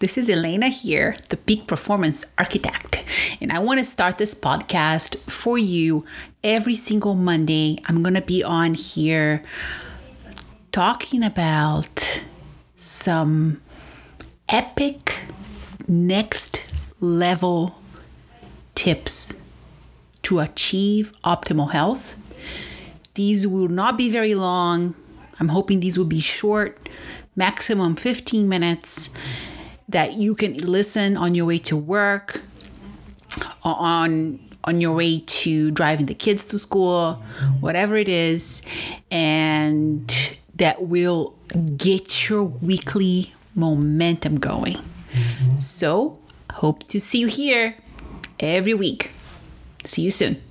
This is Elena here, the Peak Performance Architect. And I want to start this podcast for you every single Monday. I'm going to be on here talking about some epic next level tips to achieve optimal health. These will not be very long. I'm hoping these will be short, maximum 15 minutes that you can listen on your way to work, on on your way to driving the kids to school, whatever it is, and that will get your weekly momentum going. So, hope to see you here every week. See you soon.